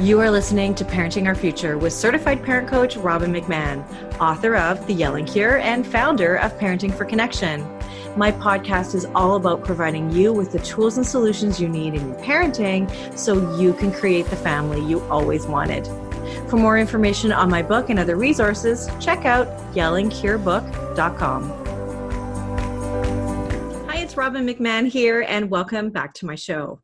You are listening to Parenting Our Future with certified parent coach Robbin McManne, author of The Yelling Cure and founder of Parenting for Connection. My podcast is all about providing you with the tools and solutions you need in your parenting so you can create the family you always wanted. For more information on my book and other resources, check out yellingcurebook.com. Hi, it's Robbin McManne here, and welcome back to my show.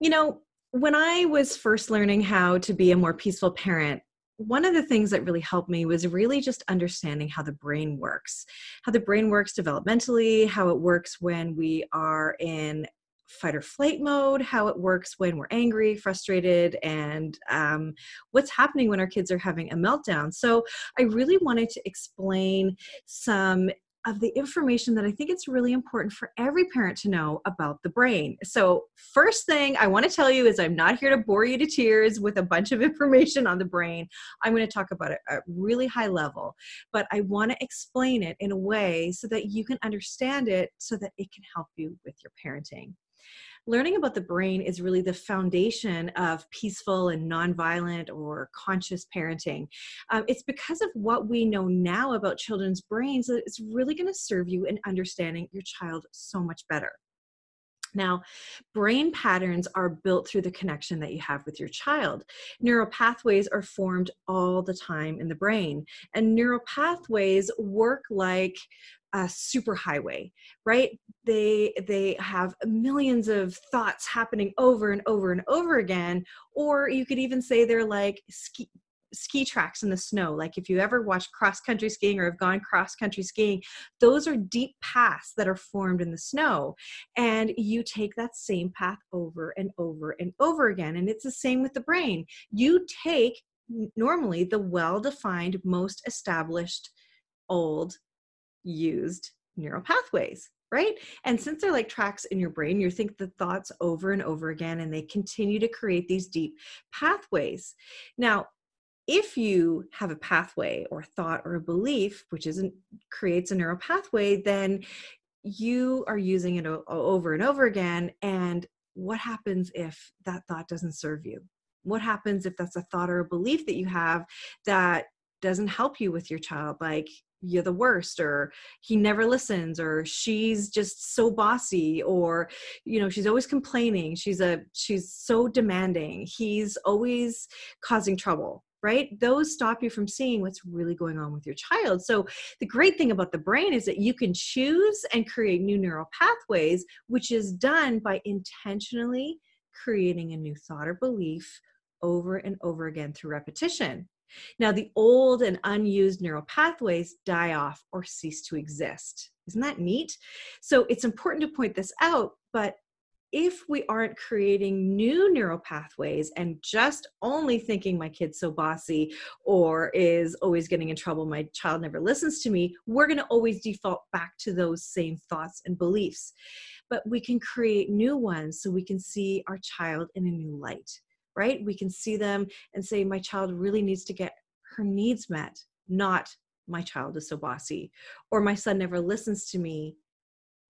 You know, when I was first learning how to be a more peaceful parent, one of the things that really helped me was really just understanding how the brain works, how the brain works developmentally, how it works when we are in fight or flight mode, how it works when we're angry, frustrated, and um, what's happening when our kids are having a meltdown. So, I really wanted to explain some of the information that I think it's really important for every parent to know about the brain. So, first thing I want to tell you is I'm not here to bore you to tears with a bunch of information on the brain. I'm going to talk about it at really high level, but I want to explain it in a way so that you can understand it so that it can help you with your parenting learning about the brain is really the foundation of peaceful and nonviolent or conscious parenting. Um, it's because of what we know now about children's brains that it's really going to serve you in understanding your child so much better. Now, brain patterns are built through the connection that you have with your child. Neural pathways are formed all the time in the brain, and neural pathways work like a superhighway right? They they have millions of thoughts happening over and over and over again or you could even say they're like ski ski tracks in the snow. Like if you ever watch cross country skiing or have gone cross country skiing those are deep paths that are formed in the snow and you take that same path over and over and over again and it's the same with the brain. You take normally the well defined most established old used neural pathways right? And since they're like tracks in your brain you think the thoughts over and over again and they continue to create these deep pathways. Now if you have a pathway or thought or a belief which isn't creates a neural pathway then you are using it over and over again and what happens if that thought doesn't serve you? What happens if that's a thought or a belief that you have that doesn't help you with your child like you're the worst or he never listens or she's just so bossy or you know she's always complaining. She's a she's so demanding. He's always causing trouble right? Those stop you from seeing what's really going on with your child. So the great thing about the brain is that you can choose and create new neural pathways which is done by intentionally creating a new thought or belief over and over again through repetition now, the old and unused neural pathways die off or cease to exist. Isn't that neat? So it's important to point this out, but if we aren't creating new neural pathways and just only thinking my kid's so bossy or is always getting in trouble, my child never listens to me, we're going to always default back to those same thoughts and beliefs. But we can create new ones so we can see our child in a new light right? We can see them and say, my child really needs to get her needs met, not my child is so bossy, or my son never listens to me.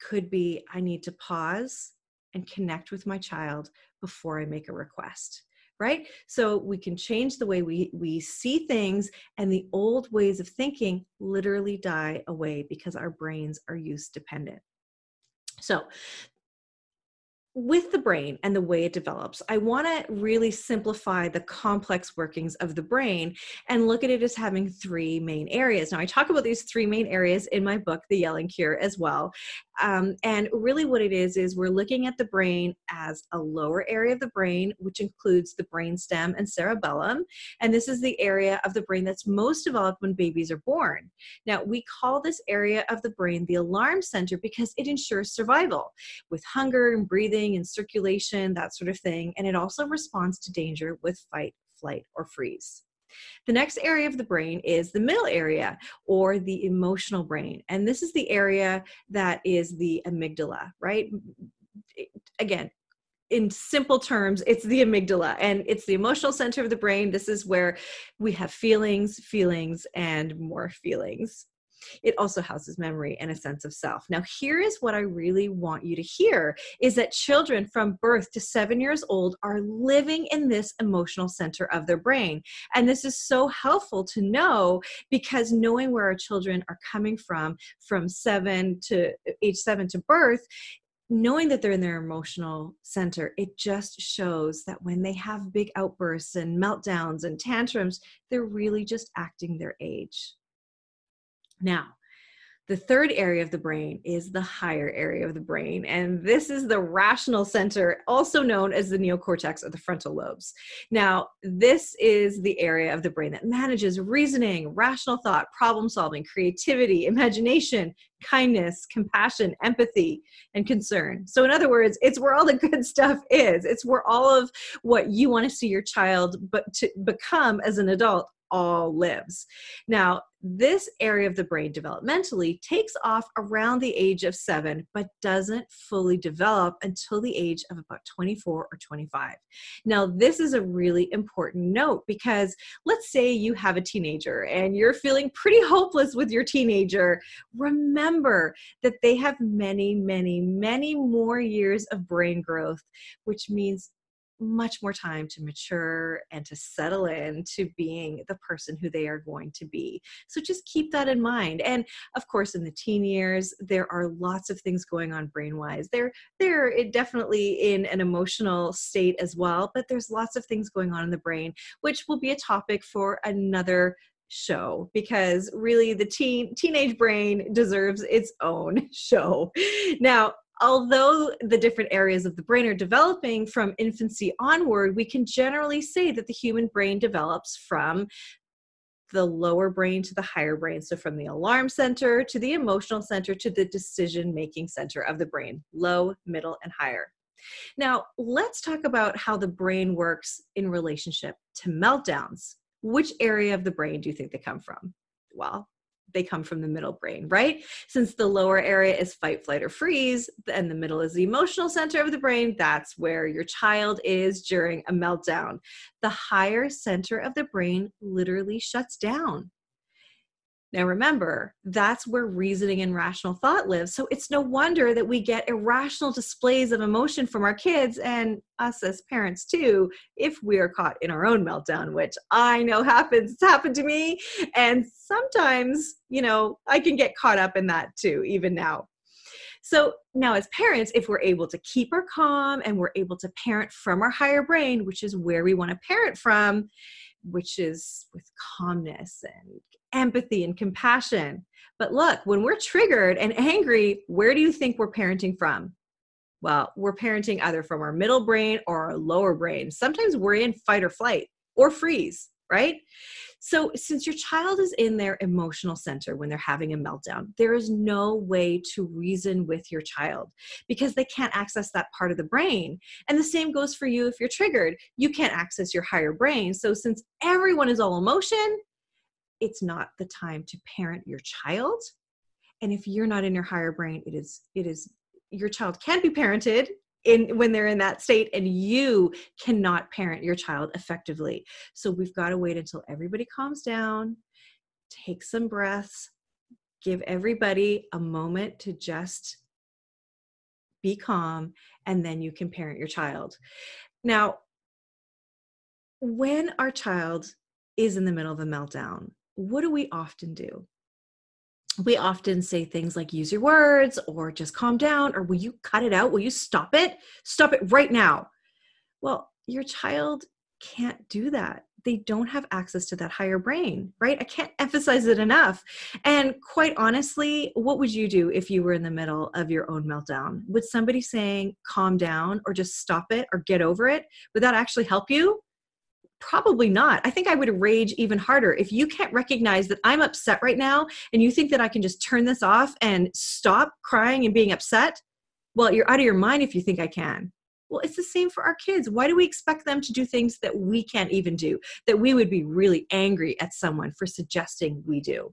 Could be, I need to pause and connect with my child before I make a request right so we can change the way we we see things and the old ways of thinking literally die away because our brains are use dependent so with the brain and the way it develops, I want to really simplify the complex workings of the brain and look at it as having three main areas. Now, I talk about these three main areas in my book, The Yelling Cure, as well. Um, and really, what it is, is we're looking at the brain as a lower area of the brain, which includes the brainstem and cerebellum. And this is the area of the brain that's most developed when babies are born. Now, we call this area of the brain the alarm center because it ensures survival with hunger and breathing and circulation, that sort of thing. And it also responds to danger with fight, flight, or freeze. The next area of the brain is the middle area or the emotional brain. And this is the area that is the amygdala, right? Again, in simple terms, it's the amygdala and it's the emotional center of the brain. This is where we have feelings, feelings, and more feelings. It also houses memory and a sense of self. Now, here is what I really want you to hear is that children from birth to 7 years old are living in this emotional center of their brain. And this is so helpful to know because knowing where our children are coming from from 7 to age 7 to birth knowing that they're in their emotional center, it just shows that when they have big outbursts and meltdowns and tantrums, they're really just acting their age. Now, the third area of the brain is the higher area of the brain, and this is the rational center, also known as the neocortex or the frontal lobes. Now, this is the area of the brain that manages reasoning, rational thought, problem solving, creativity, imagination, kindness, compassion, empathy, and concern. So, in other words, it's where all the good stuff is. It's where all of what you want to see your child but to become as an adult all lives. Now, this area of the brain developmentally takes off around the age of seven, but doesn't fully develop until the age of about 24 or 25. Now, this is a really important note because let's say you have a teenager and you're feeling pretty hopeless with your teenager. Remember that they have many, many, many more years of brain growth, which means much more time to mature and to settle in to being the person who they are going to be. So just keep that in mind. And of course, in the teen years, there are lots of things going on brain wise. They're they're definitely in an emotional state as well, but there's lots of things going on in the brain, which will be a topic for another show because really the teen teenage brain deserves its own show. Now, although the different areas of the brain are developing from infancy onward, we can generally say that the human brain develops from the lower brain to the higher brain. So, from the alarm center to the emotional center to the decision making center of the brain, low, middle, and higher. Now, let's talk about how the brain works in relationship to meltdowns. Which area of the brain do you think they come from? Well, they come from the middle brain, right? Since the lower area is fight, flight, or freeze, and the middle is the emotional center of the brain, that's where your child is during a meltdown. The higher center of the brain literally shuts down. Now, remember, that's where reasoning and rational thought lives. So it's no wonder that we get irrational displays of emotion from our kids and us as parents too, if we are caught in our own meltdown, which I know happens. It's happened to me. And sometimes, you know, I can get caught up in that too, even now. So now, as parents, if we're able to keep our calm and we're able to parent from our higher brain, which is where we want to parent from, which is with calmness and empathy and compassion. But look, when we're triggered and angry, where do you think we're parenting from? Well, we're parenting either from our middle brain or our lower brain. Sometimes we're in fight or flight or freeze, right? So, since your child is in their emotional center when they're having a meltdown, there is no way to reason with your child because they can't access that part of the brain. And the same goes for you if you're triggered. You can't access your higher brain. So, since everyone is all emotion, it's not the time to parent your child. And if you're not in your higher brain it is it is your child can be parented in when they're in that state and you cannot parent your child effectively. So we've got to wait until everybody calms down take some breaths give everybody a moment to just be calm and then you can parent your child. Now when our child is in the middle of a meltdown what do we often do? We often say things like use your words or just calm down or will you cut it out? Will you stop it? Stop it right now. Well, your child can't do that. They don't have access to that higher brain, right? I can't emphasize it enough. And quite honestly, what would you do if you were in the middle of your own meltdown? Would somebody saying calm down or just stop it or get over it, would that actually help you? Probably not. I think I would rage even harder. If you can't recognize that I'm upset right now and you think that I can just turn this off and stop crying and being upset, well, you're out of your mind if you think I can. Well, it's the same for our kids. Why do we expect them to do things that we can't even do, that we would be really angry at someone for suggesting we do?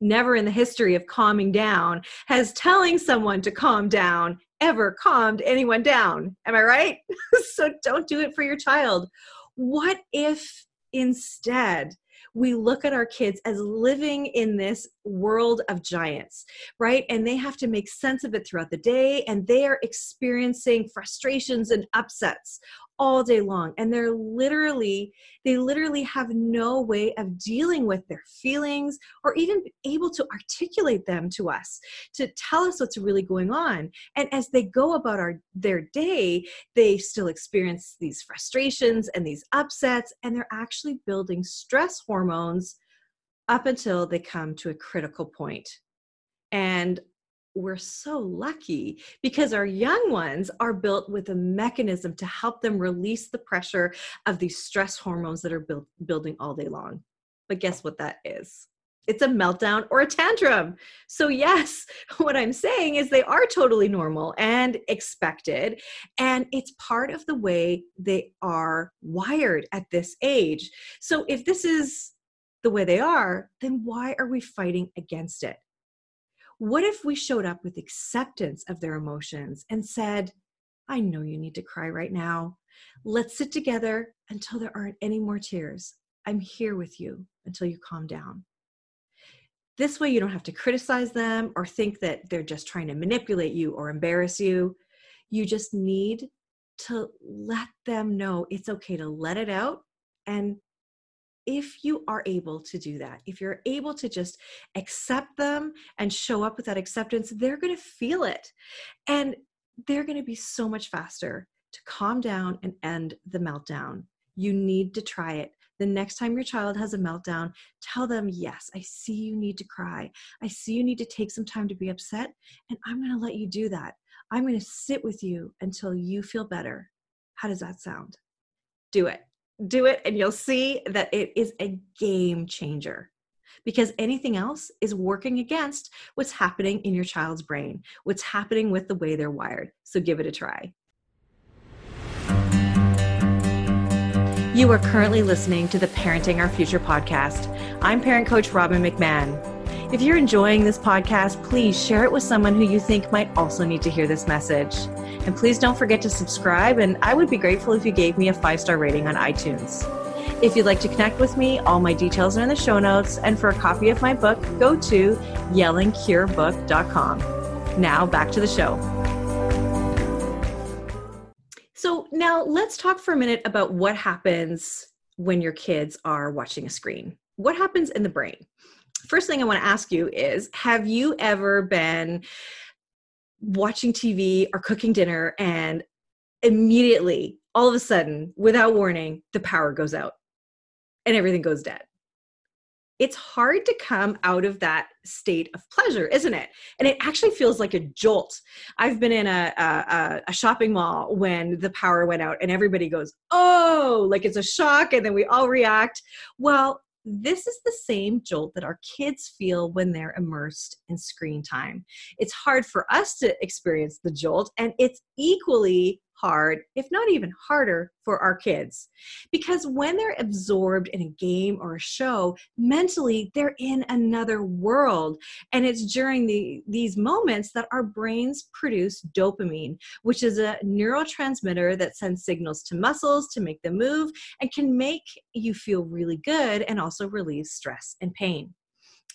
Never in the history of calming down has telling someone to calm down ever calmed anyone down. Am I right? so don't do it for your child what if instead we look at our kids as living in this world of giants, right? And they have to make sense of it throughout the day, and they are experiencing frustrations and upsets all day long and they're literally they literally have no way of dealing with their feelings or even able to articulate them to us to tell us what's really going on. And as they go about our their day they still experience these frustrations and these upsets and they're actually building stress hormones up until they come to a critical point. And we're so lucky because our young ones are built with a mechanism to help them release the pressure of these stress hormones that are build, building all day long. But guess what that is? It's a meltdown or a tantrum. So, yes, what I'm saying is they are totally normal and expected. And it's part of the way they are wired at this age. So, if this is the way they are, then why are we fighting against it? What if we showed up with acceptance of their emotions and said, I know you need to cry right now. Let's sit together until there aren't any more tears. I'm here with you until you calm down. This way, you don't have to criticize them or think that they're just trying to manipulate you or embarrass you. You just need to let them know it's okay to let it out and if you are able to do that, if you're able to just accept them and show up with that acceptance, they're going to feel it. And they're going to be so much faster to calm down and end the meltdown. You need to try it. The next time your child has a meltdown, tell them, Yes, I see you need to cry. I see you need to take some time to be upset, and I'm going to let you do that. I'm going to sit with you until you feel better. How does that sound? Do it do it and you'll see that it is a game changer because anything else is working against what's happening in your child's brain, what's happening with the way they're wired. So give it a try. You are currently listening to the Parenting Our Future podcast. I'm parent coach Robbin McManne. If you're enjoying this podcast, please share it with someone who you think might also need to hear this message. And please don't forget to subscribe, and I would be grateful if you gave me a five star rating on iTunes. If you'd like to connect with me, all my details are in the show notes. And for a copy of my book, go to yellingcurebook.com. Now back to the show. So, now let's talk for a minute about what happens when your kids are watching a screen. What happens in the brain? First thing I want to ask you is Have you ever been watching TV or cooking dinner and immediately, all of a sudden, without warning, the power goes out and everything goes dead? It's hard to come out of that state of pleasure, isn't it? And it actually feels like a jolt. I've been in a, a, a shopping mall when the power went out and everybody goes, oh, like it's a shock, and then we all react. Well, this is the same jolt that our kids feel when they're immersed in screen time. It's hard for us to experience the jolt, and it's equally hard, if not even harder, for our kids. Because when they're absorbed in a game or a show, mentally they're in another world. And it's during the, these moments that our brains produce dopamine, which is a neurotransmitter that sends signals to muscles to make them move and can make you feel really good and also relieve stress and pain.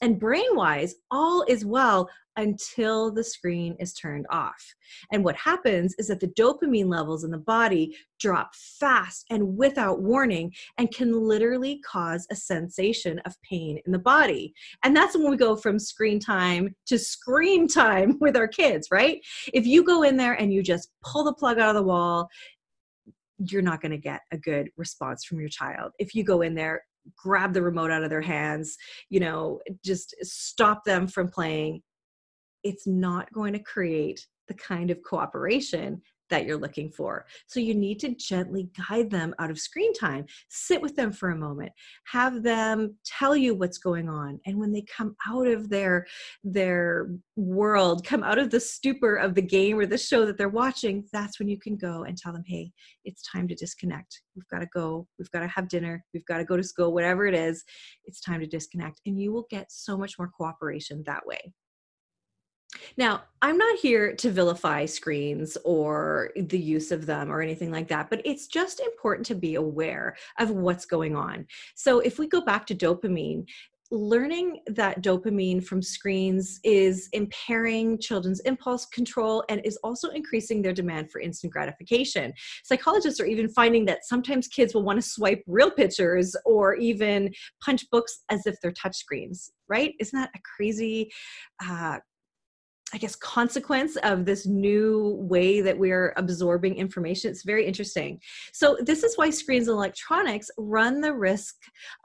And brain wise, all is well until the screen is turned off. And what happens is that the dopamine levels in the body drop fast and without warning and can literally cause a sensation of pain in the body. And that's when we go from screen time to scream time with our kids, right? If you go in there and you just pull the plug out of the wall, you're not going to get a good response from your child. If you go in there grab the remote out of their hands, you know, just stop them from playing, it's not going to create the kind of cooperation that you're looking for. So you need to gently guide them out of screen time. Sit with them for a moment. Have them tell you what's going on. And when they come out of their their world, come out of the stupor of the game or the show that they're watching, that's when you can go and tell them, "Hey, it's time to disconnect. We've got to go. We've got to have dinner. We've got to go to school, whatever it is. It's time to disconnect." And you will get so much more cooperation that way. Now, I'm not here to vilify screens or the use of them or anything like that, but it's just important to be aware of what's going on. So, if we go back to dopamine, learning that dopamine from screens is impairing children's impulse control and is also increasing their demand for instant gratification. Psychologists are even finding that sometimes kids will want to swipe real pictures or even punch books as if they're touchscreens, right? Isn't that a crazy uh, I guess, consequence of this new way that we're absorbing information. It's very interesting. So, this is why screens and electronics run the risk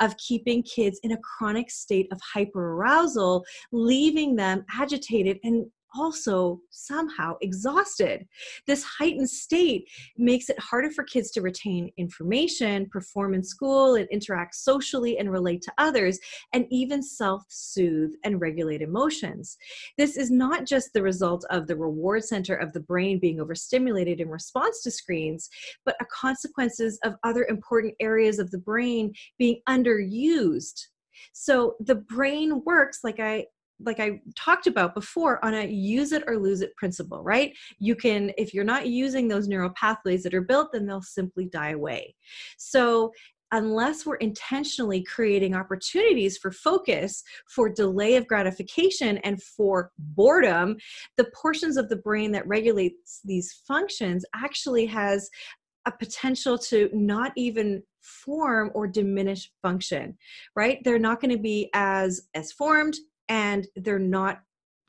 of keeping kids in a chronic state of hyperarousal, leaving them agitated and also somehow exhausted. This heightened state makes it harder for kids to retain information, perform in school, and interact socially and relate to others, and even self soothe and regulate emotions. This is not just the result of the reward center of the brain being overstimulated in response to screens, but a consequences of other important areas of the brain being underused. So the brain works like I like I talked about before on a use it or lose it principle, right? You can, if you're not using those neural pathways that are built, then they'll simply die away. So, unless we're intentionally creating opportunities for focus, for delay of gratification, and for boredom, the portions of the brain that regulates these functions actually has a potential to not even form or diminish function right they're not going to be as as formed and they're not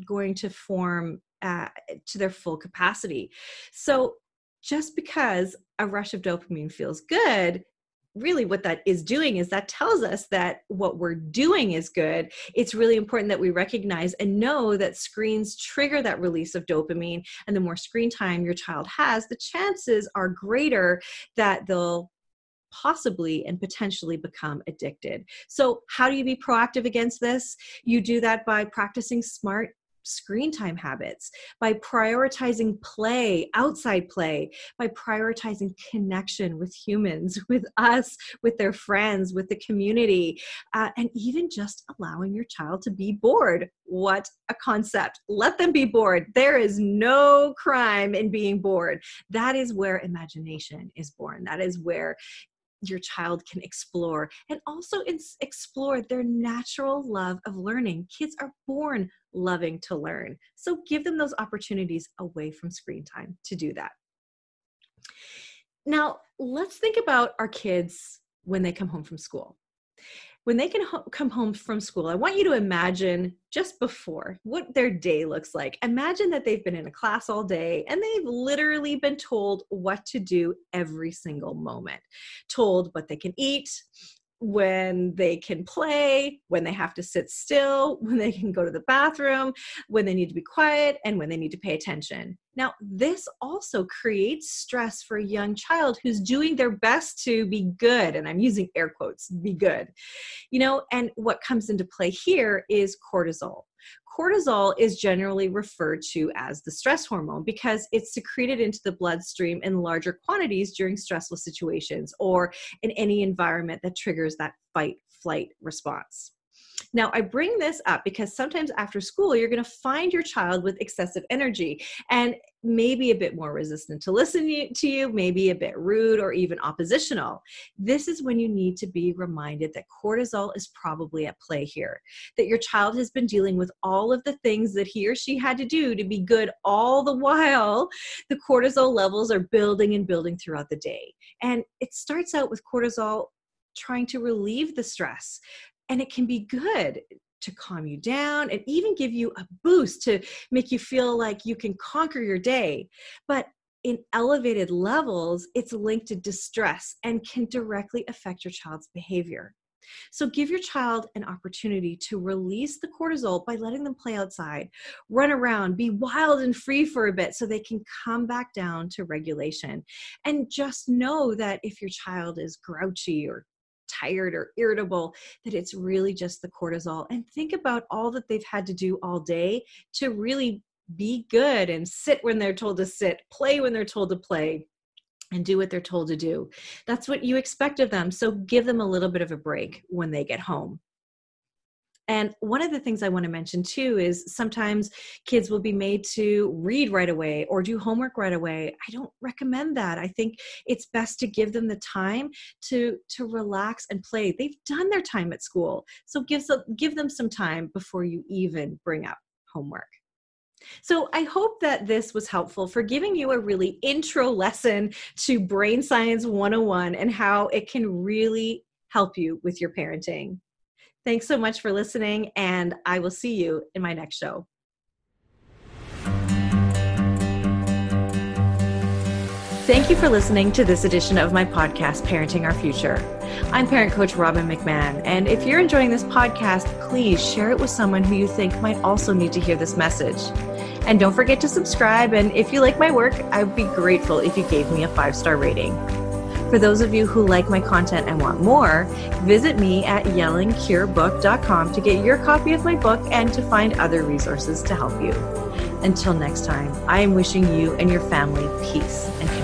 going to form uh, to their full capacity. So, just because a rush of dopamine feels good, really what that is doing is that tells us that what we're doing is good. It's really important that we recognize and know that screens trigger that release of dopamine. And the more screen time your child has, the chances are greater that they'll possibly and potentially become addicted. So, how do you be proactive against this? You do that by practicing smart screen time habits, by prioritizing play, outside play, by prioritizing connection with humans, with us, with their friends, with the community, uh, and even just allowing your child to be bored. What a concept. Let them be bored. There is no crime in being bored. That is where imagination is born. That is where your child can explore and also explore their natural love of learning. Kids are born loving to learn. So give them those opportunities away from screen time to do that. Now, let's think about our kids when they come home from school when they can ho- come home from school, I want you to imagine just before what their day looks like. Imagine that they've been in a class all day and they've literally been told what to do every single moment, told what they can eat, when they can play, when they have to sit still, when they can go to the bathroom, when they need to be quiet, and when they need to pay attention. Now, this also creates stress for a young child who's doing their best to be good. And I'm using air quotes, be good. You know, and what comes into play here is cortisol. Cortisol is generally referred to as the stress hormone because it's secreted into the bloodstream in larger quantities during stressful situations or in any environment that triggers that fight flight response. Now, I bring this up because sometimes after school, you're going to find your child with excessive energy and maybe a bit more resistant to listen to you, maybe a bit rude or even oppositional. This is when you need to be reminded that cortisol is probably at play here, that your child has been dealing with all of the things that he or she had to do to be good all the while. The cortisol levels are building and building throughout the day. And it starts out with cortisol trying to relieve the stress and it can be good to calm you down and even give you a boost to make you feel like you can conquer your day. But in elevated levels, it's linked to distress and can directly affect your child's behavior. So give your child an opportunity to release the cortisol by letting them play outside, run around, be wild and free for a bit so they can come back down to regulation. And just know that if your child is grouchy or tired or irritable, that it's really just the cortisol. And think about all that they've had to do all day to really be good and sit when they're told to sit, play when they're told to play, and do what they're told to do. That's what you expect of them. So give them a little bit of a break when they get home. And one of the things I want to mention too is sometimes kids will be made to read right away or do homework right away. I don't recommend that. I think it's best to give them the time to to relax and play. They've done their time at school. So give give them some time before you even bring up homework. So I hope that this was helpful for giving you a really intro lesson to Brain Science 101 and how it can really help you with your parenting. Thanks so much for listening, and I will see you in my next show. Thank you for listening to this edition of my podcast, Parenting Our Future. I'm parent coach Robbin McManne, and if you're enjoying this podcast, please share it with someone who you think might also need to hear this message. And don't forget to subscribe, and if you like my work, I would be grateful if you gave me a five star rating. For those of you who like my content and want more, visit me at yellingcurebook.com to get your copy of my book and to find other resources to help you. Until next time, I am wishing you and your family peace and.